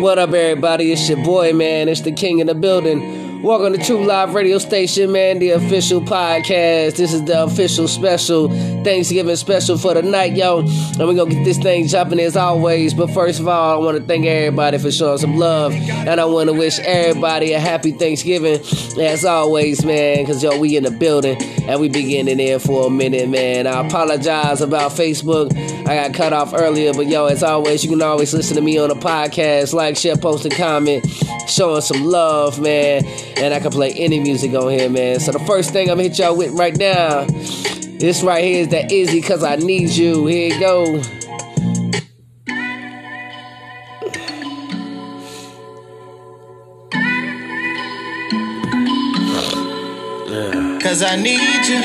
What up, everybody? It's your boy, man. It's the king in the building. Welcome to True Live Radio Station, man, the official podcast. This is the official special Thanksgiving special for the night, yo. And we're gonna get this thing jumping as always. But first of all, I want to thank everybody for showing some love. And I want to wish everybody a happy Thanksgiving as always, man, because yo, we in the building and we be getting in for a minute, man. I apologize about Facebook. I got cut off earlier, but yo, as always, you can always listen to me on the podcast, like, share, post, and comment, showing some love, man and I can play any music on here, man. So the first thing I'm gonna hit y'all with right now, this right here is that Izzy, cause I need you. Here you go. Cause I need you.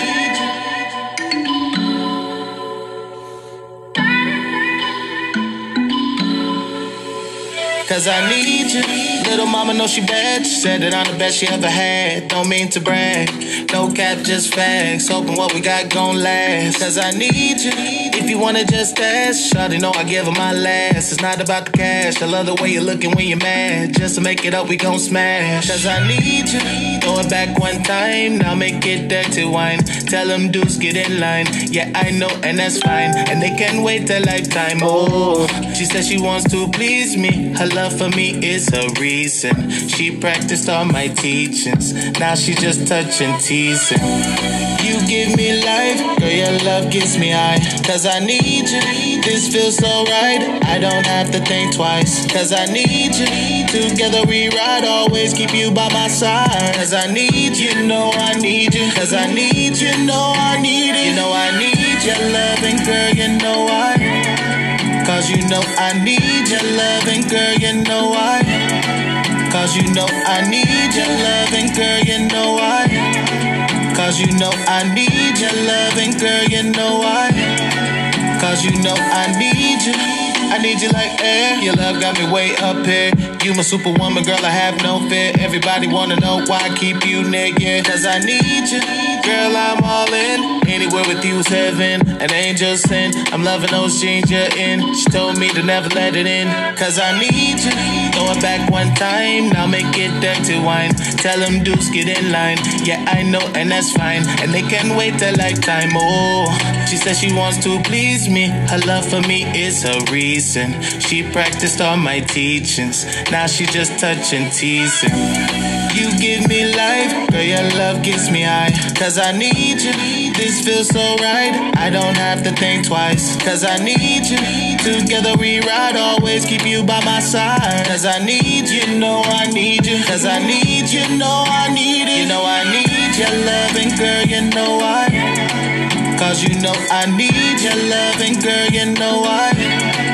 Cause I need you. Little mama know she bad. She said that I'm the best she ever had. Don't mean to brag. No cap, just facts. Hoping what we got gon' last. Cause I need you. If you wanna just ask, shawty know I give her my last. It's not about the cash. I love the way you're looking when you're mad. Just to make it up, we gon' smash. Cause I need you. Throw it back one time, now make it dirty wine. Tell them dudes get in line. Yeah, I know, and that's fine. And they can wait a lifetime. Oh, she says she wants to please me. Her love for me is a reason reason. She practiced all my teachings. Now she just touching, teasing. You give me life, girl, your love gives me high. Cause I need you. This feels so right. I don't have to think twice. Cause I need you. Together we ride, always keep you by my side. Cause I need you, know I need you. Cause I need you, know I need it. You know I need your loving, girl, you know I. Cause you know I need your loving, girl, you know I. Cause you know I need your loving, girl, you know why. Cause you know I need your loving, girl, you know why. Cause you know I need you. I need you like air. Your love got me way up here. You my superwoman, girl, I have no fear. Everybody wanna know why I keep you near, yeah. Cause I need you. Girl, I'm all in. Anywhere with you is heaven. An angel sent. I'm loving those jeans you're in. She told me to never let it in. Cause I need you. Throw it back one time, now make it dirty wine. Tell them dudes get in line. Yeah, I know, and that's fine. And they can wait a lifetime. Oh, she says she wants to please me. Her love for me is her reason. She practiced all my teachings. Now she just touching, teasing. You give me life, girl, your love gets me high. Cause I need you, this feels so right. I don't have to think twice. Cause I need you, together we ride, always keep you by my side. Cause I need you, know I need you. Cause I need you, know I need it. You know I need your loving, girl, you know I. Cause you know I need your loving, girl, you know I.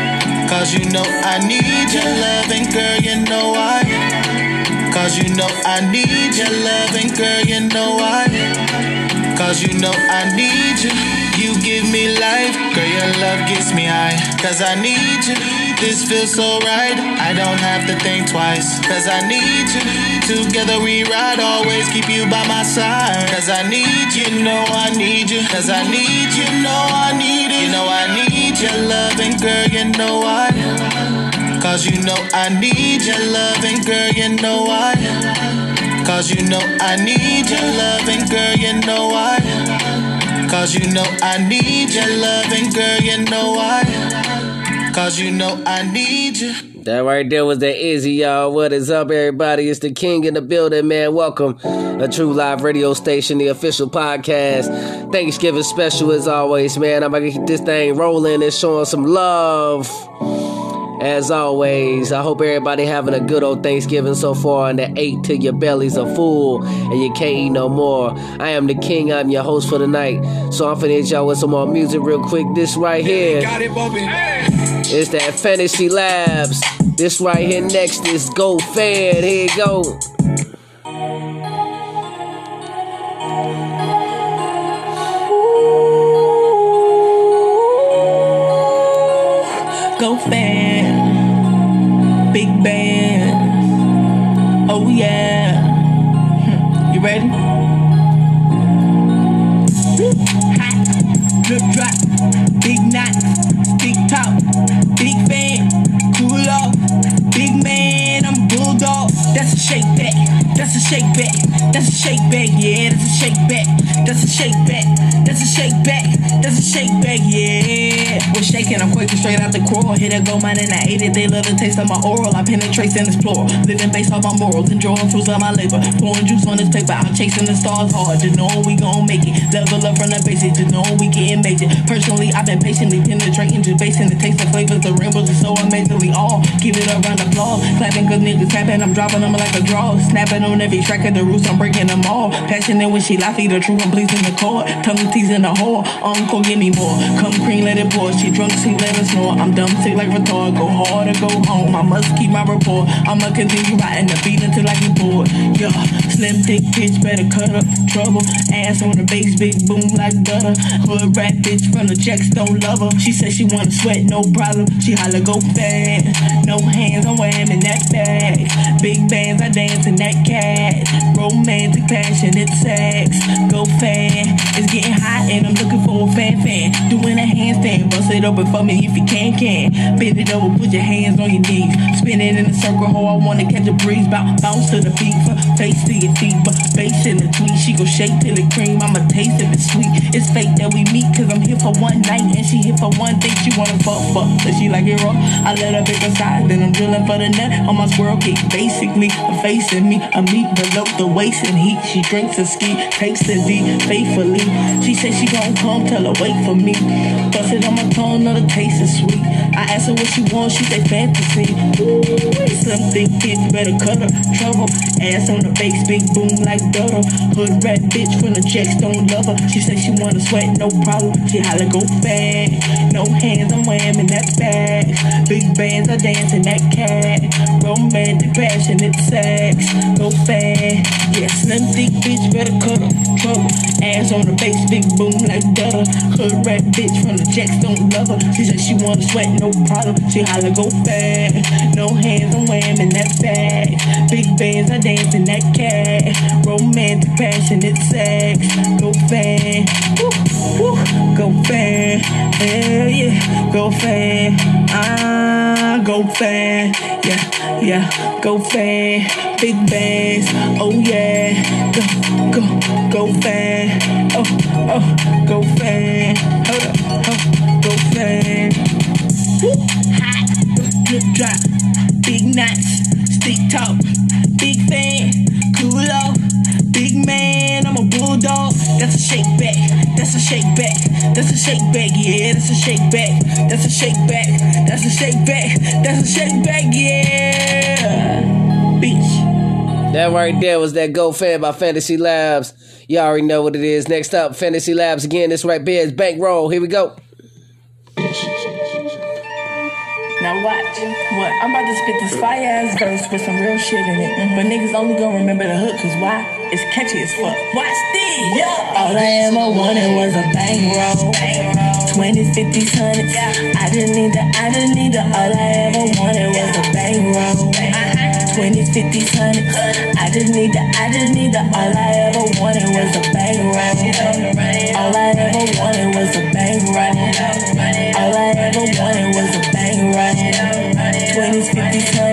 Cause you know I need your loving, girl, you know I. Cause you know I need your loving, girl, you know I. Cause you know I need you. You give me life, girl, your love gets me high. Cause I need you. This feels so right. I don't have to think twice. Cause I need you. Together we ride, always keep you by my side. Cause I need you, know I need you. Cause I need you, know I need it. You know I need your loving, girl, you know I. Cause you know I need your loving, girl, you know I. Cause you know I need your loving, girl, you know I. Cause you know I need your loving, girl, you know I. Cause you know I need you. That right there was that Izzy, y'all. What is up, everybody? It's the King in the building, man. Welcome. A true live radio station, the official podcast. Thanksgiving special as always, man. I'm gonna get this thing rolling and showing some love. As always, I hope everybody having a good old Thanksgiving so far and that ate till your bellies are full and you can't eat no more. I am the king, I'm your host for the night. So I'm finna hit y'all with some more music real quick. This right here is that Fantasy Labs. This right here next is Go Fan. Here you. Go ready? Hot, drip drop, big knot, big top, big fan, cool off, big man, I'm bulldog. That's a shake back, that's a shake back, that's a shake back, yeah, that's a shake back, that's a shake back, that's a shake back. That's a shake back, yeah. We're shaking, I'm quaking straight out the coral. Hit a gold mine and I ate it. They love the taste of my oral. I penetrate and explore. Living based off my morals, enjoying fruits of my labor. Pouring juice on this paper, I'm chasing the stars hard. To know we gon' make it. Level up from the basics, to know we getting major. Personally, I've been patiently penetrating, just basing the taste of flavors. The rainbows are so amazingly all. Give it a round of applause. Clapping cause niggas tapping, I'm dropping them like a draw. Snapping on every track of the roots, I'm breaking them all. Passionate when she laughing, the truth, I'm pleasing the core. Tongue teasing the whore. Encore, give me more. Come cream, let it pour. She drunk, she let us snore. I'm dumb, sick like retard. Go hard or go home. I must keep my rapport. I'ma continue riding the beat until I get bored. Yeah, slim, thick bitch, better cut up. Trouble. Ass on the bass, big boom like butter. Hood rat bitch from the checks, don't love her. She said she wanna sweat, no problem. She holla, go fat. No hands, I'm wham in that bag. Big bands, I dance in that cat. Romantic, passionate sex. Go fan. It's getting hot and I'm looking for a fan fan. Doing a handstand, bust it open for me if you can, can. Bend it over, put your hands on your knees. Spin it in a circle, ho, I wanna catch a breeze. Bounce, bounce to the beat, face to your feet. But bass in the tweet, she go shake till it cream. I'ma taste if it's sweet. It's fake that we meet, cause I'm here for one night. And she here for one thing, she wanna fuck, fuck. But she like it raw. I let her pick a side, then I'm drilling for the nut on my squirrel kick. Basically, her facing me, a meat below the waist and heat. She drinks a ski, takes the D faithfully. She said she gon' come, tell her wait for me. Bust it on my tongue, know the taste is sweet. I asked her what she wants, she said fantasy. Something bitch better cut her. Trouble, ass on the bass, big boom like butter. Hood rat bitch from the checks don't love her. She say she wanna sweat, no problem. She holla go fat. No hands, I'm whamming that bag. Big bands, I dancing that cat. Romantic, passionate sex. Go fat. Yeah, slim thick bitch better cut her. Trouble, ass on the bass, big boom like butter. Hood rat bitch from the checks don't love her. She said she wanna sweat, no problem. She holla go fat. No hands, I'm whamming that bag. Big bands, I dance in that cat. Romantic, passionate sex. Go fat. Woo, woo, go fat. Hell yeah, go fat. Ah, go fat. Yeah, yeah, go fat. Big bands, oh yeah. Go, go, go fat. Oh, go fat. Hold up, oh, go fat. Woo, hot, drip drop, big knots, stick top, big fan, cool off, big man, I'm a bulldog. That's a shake back, that's a shake back, that's a shake back, yeah, that's a shake back, that's a shake back, that's a shake back, that's a shake back, yeah. Bitch. That right there was that Go Fan by Fantasy Labs. Y'all already know what it is. Next up, Fantasy Labs again. This right there is Bankroll. Here we go. Now watch. What? I'm about to spit this fire ass verse with some real shit in it. But niggas only gonna remember the hook, cause why? It's catchy as fuck. Watch this! Yeah. All I ever wanted was a bankroll. 20s, 50s, 100s. I didn't need the, I didn't need the, all I ever wanted was a bankroll. 20s, 50s, 100s. I didn't need the, I didn't need the, all I ever wanted was a bankroll. All I ever wanted was a bankroll. All I ever wanted was a bankroll. 20s, 50s, 100s. I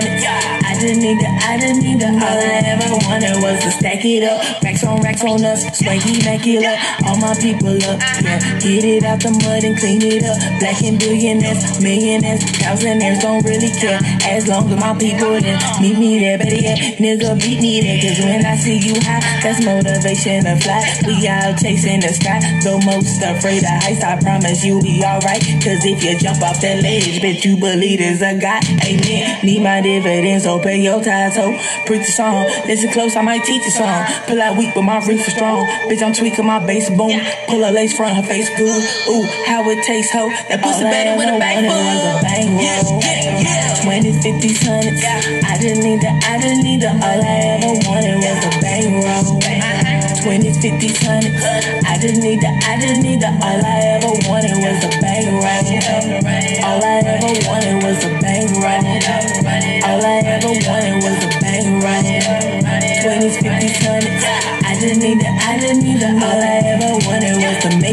need I didn't need the, all I ever wanted was to stack it up. Racks on racks on us, swanky immaculate. All my people up, yeah. Get it out the mud and clean it up. Black and billionaires, millionaires, thousandaires don't really care. As long as my people there, meet me there, better yet, nigga beat me there. Cause when I see you high, that's motivation to fly. We all chasing the sky, though most afraid of heights. I promise you'll be alright. Cause if you jump off that ledge, bitch, you believe there's a God. Amen. Need my dividends, so pay your title. Preach a song, listen close, I might teach a song. Pull out weak, but my reef is strong. Bitch, I'm tweaking my bass boom. Pull a lace front, her face good. Ooh, how it tastes, ho. That pussy better with a bang was a bang roll. 20s, 50s, 100s. I didn't need the, I didn't need the, all I ever wanted was a bang roll. 20s, 50s, 100s. I didn't need the, I didn't need the, all I ever wanted was a bang roll. All I ever wanted was a bang roll. All I ever wanted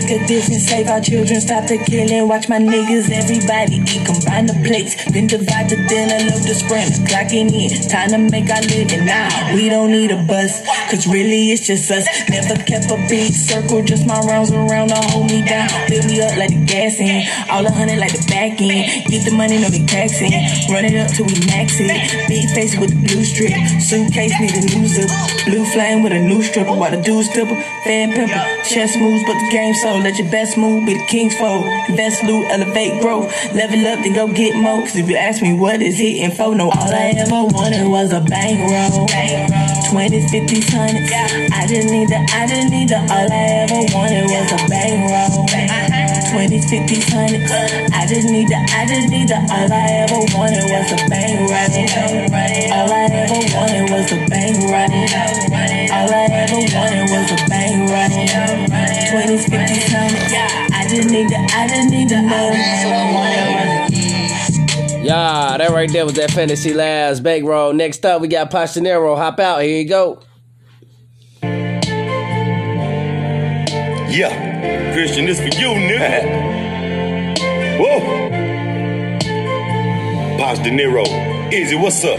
make a difference, save our children, stop the killing, watch my niggas, everybody eat combined. Behind the plates. Then divide the dinner, love the sprint. Clocking in, time to make our living now. We don't need a bus, cause really it's just us. Never kept a big circle, just my rounds around to hold me down. Fill me up like the gas in, all a hundred like the back end. Get the money, no be taxing. Run it up till we max it. Big face with the blue strip, suitcase need a new zip. Blue flame with a new stripper, while the dude's stripper, fan pimper. Chess moves, but the game so let your best move be the king's fold. Invest loot, elevate growth, level up, then go get more. Cause if you ask me what is hitting for, no, all I ever wanted was a bankroll. 20s, 50s, hundreds. I just need the, I just need the, all I ever wanted was a bankroll. 20s, 50s, hundreds. I just need the, I just need the, all I ever wanted was a bankroll. All I ever wanted was a bankroll. All I ever wanted was a bankroll. 20s, 50s, hundreds. I just need the, I just need the money. Yeah, that right there was that Fantasy Labs bankroll. Next up, we got Passionero. Hop out. Here you go. Yeah, Christian, this for you, nigga. Whoa. Paz De Niro. Easy, what's up?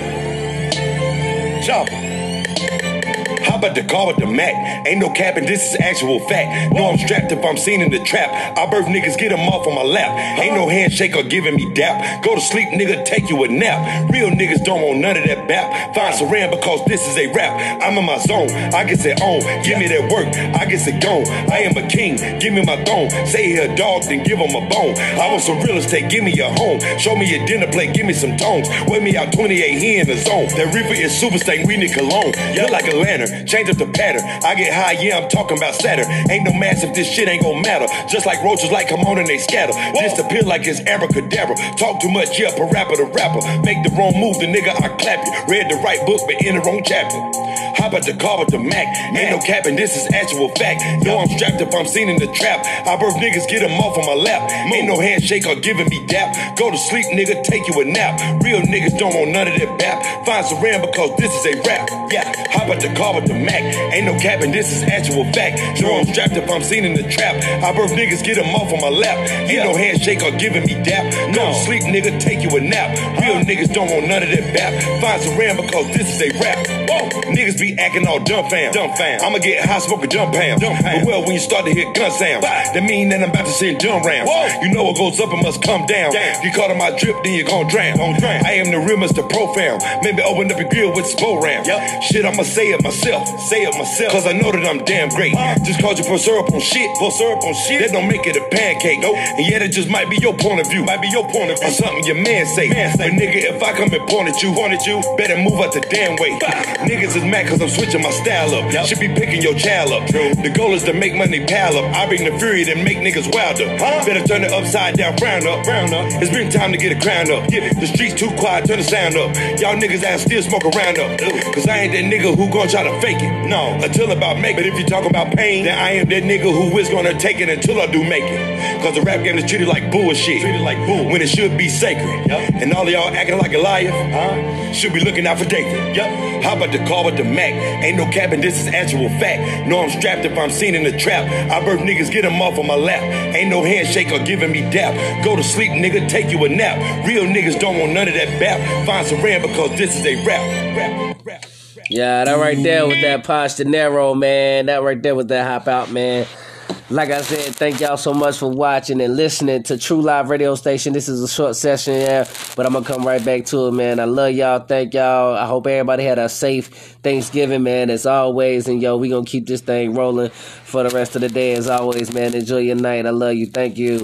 Chopper. How about the car with the Mac? Ain't no capping, this is actual fact. No, I'm strapped if I'm seen in the trap. I birth niggas, get them off on my lap. Ain't no handshake or giving me dap. Go to sleep, nigga, take you a nap. Real niggas don't want none of that bap. Find Saran because this is a rap. I'm in my zone, I get it on. Give me that work, I get it gone. I am a king, give me my throne. Say he a dog, then give him a bone. I want some real estate, give me a home. Show me your dinner plate, give me some tones. Weigh me out 28, he in the zone. That reaper is super stank, we need cologne. Look like a lantern, change up the pattern. I get high, yeah, I'm talking about Saturn. Ain't no mass if this shit ain't gon' matter. Just like roaches like come on and they scatter. Disappear like it's abracadabra. Talk too much, yeah, rapper the rapper. Make the wrong move, the nigga, I clap you. Read the right book, but in the wrong chapter. Hop at the car with the Mac. Ain't no capping, this is actual fact. Know I'm strapped if I'm seen in the trap. I birth niggas, get them off on my lap. Ain't no handshake or giving me dap. Go to sleep, nigga, take you a nap. Real niggas don't want none of that bap. Find Saran because this is a rap. Yeah, hop at the car with the Mac. Ain't no capping, this is actual fact. Know I'm strapped if I'm seen in the trap. I birth niggas, get them off on my lap. Ain't no handshake or giving me dap. Go to sleep, nigga, take you a nap. Real niggas don't want none of that bap. Find Saran because this is a rap. Whoa, niggas be acting all dumb fam. Dumb fam. I'ma get high smoking dumb pam. Dumb But well, when you start to hear gun sound, that mean that I'm about to send dumb rounds. You know what goes up, it must come down. You caught on my drip, then you gon' drown. I am the real Mr. Profound. Maybe open up your grill with spore round. Shit, I'ma say it myself. Say it myself. Cause I know that I'm damn great. Just cause you pour syrup on shit. Pour syrup on shit. That don't make it a pancake. Nope. And yet it just might be your point of view. Might be your point of view. Or something your man say. Man say. But nigga, if I come and point at you, point at you, better move out the damn way. Niggas is mad cause I'm switching my style up. Should be picking your child up. The goal is to make money pile up. I bring the fury that make niggas wilder. Better turn it upside down, frown up. Frown up. It's been time to get a crown up. The streets too quiet, turn the sound up. Y'all niggas ass still smoke around up. Cause I ain't that nigga who gon' try to fake it. No, until about make it. But if you talk about pain, then I am that nigga who is gonna take it until I do make it. Cause the rap game is treated like bullshit. Treated like bull. When it should be sacred. And all of y'all acting like a liar, huh? Should be looking out for David. Yep. How about the car with the Mac? Ain't no capping, this is actual fact. Know I'm strapped if I'm seen in the trap. I birth niggas, get them off on my lap. Ain't no handshake or giving me dap. Go to sleep, nigga, take you a nap. Real niggas don't want none of that bap. Find Saran because this is a rap. Rap, rap. Yeah, that right there with that Posh De Niro, man. That right there with that hop out, man. Like I said, thank y'all so much for watching and listening to True Live Radio Station. This is a short session, yeah, but I'm gonna come right back to it, man. I love y'all. Thank y'all. I hope everybody had a safe Thanksgiving, man, as always. And yo, we gonna keep this thing rolling for the rest of the day, as always, man. Enjoy your night. I love you. Thank you.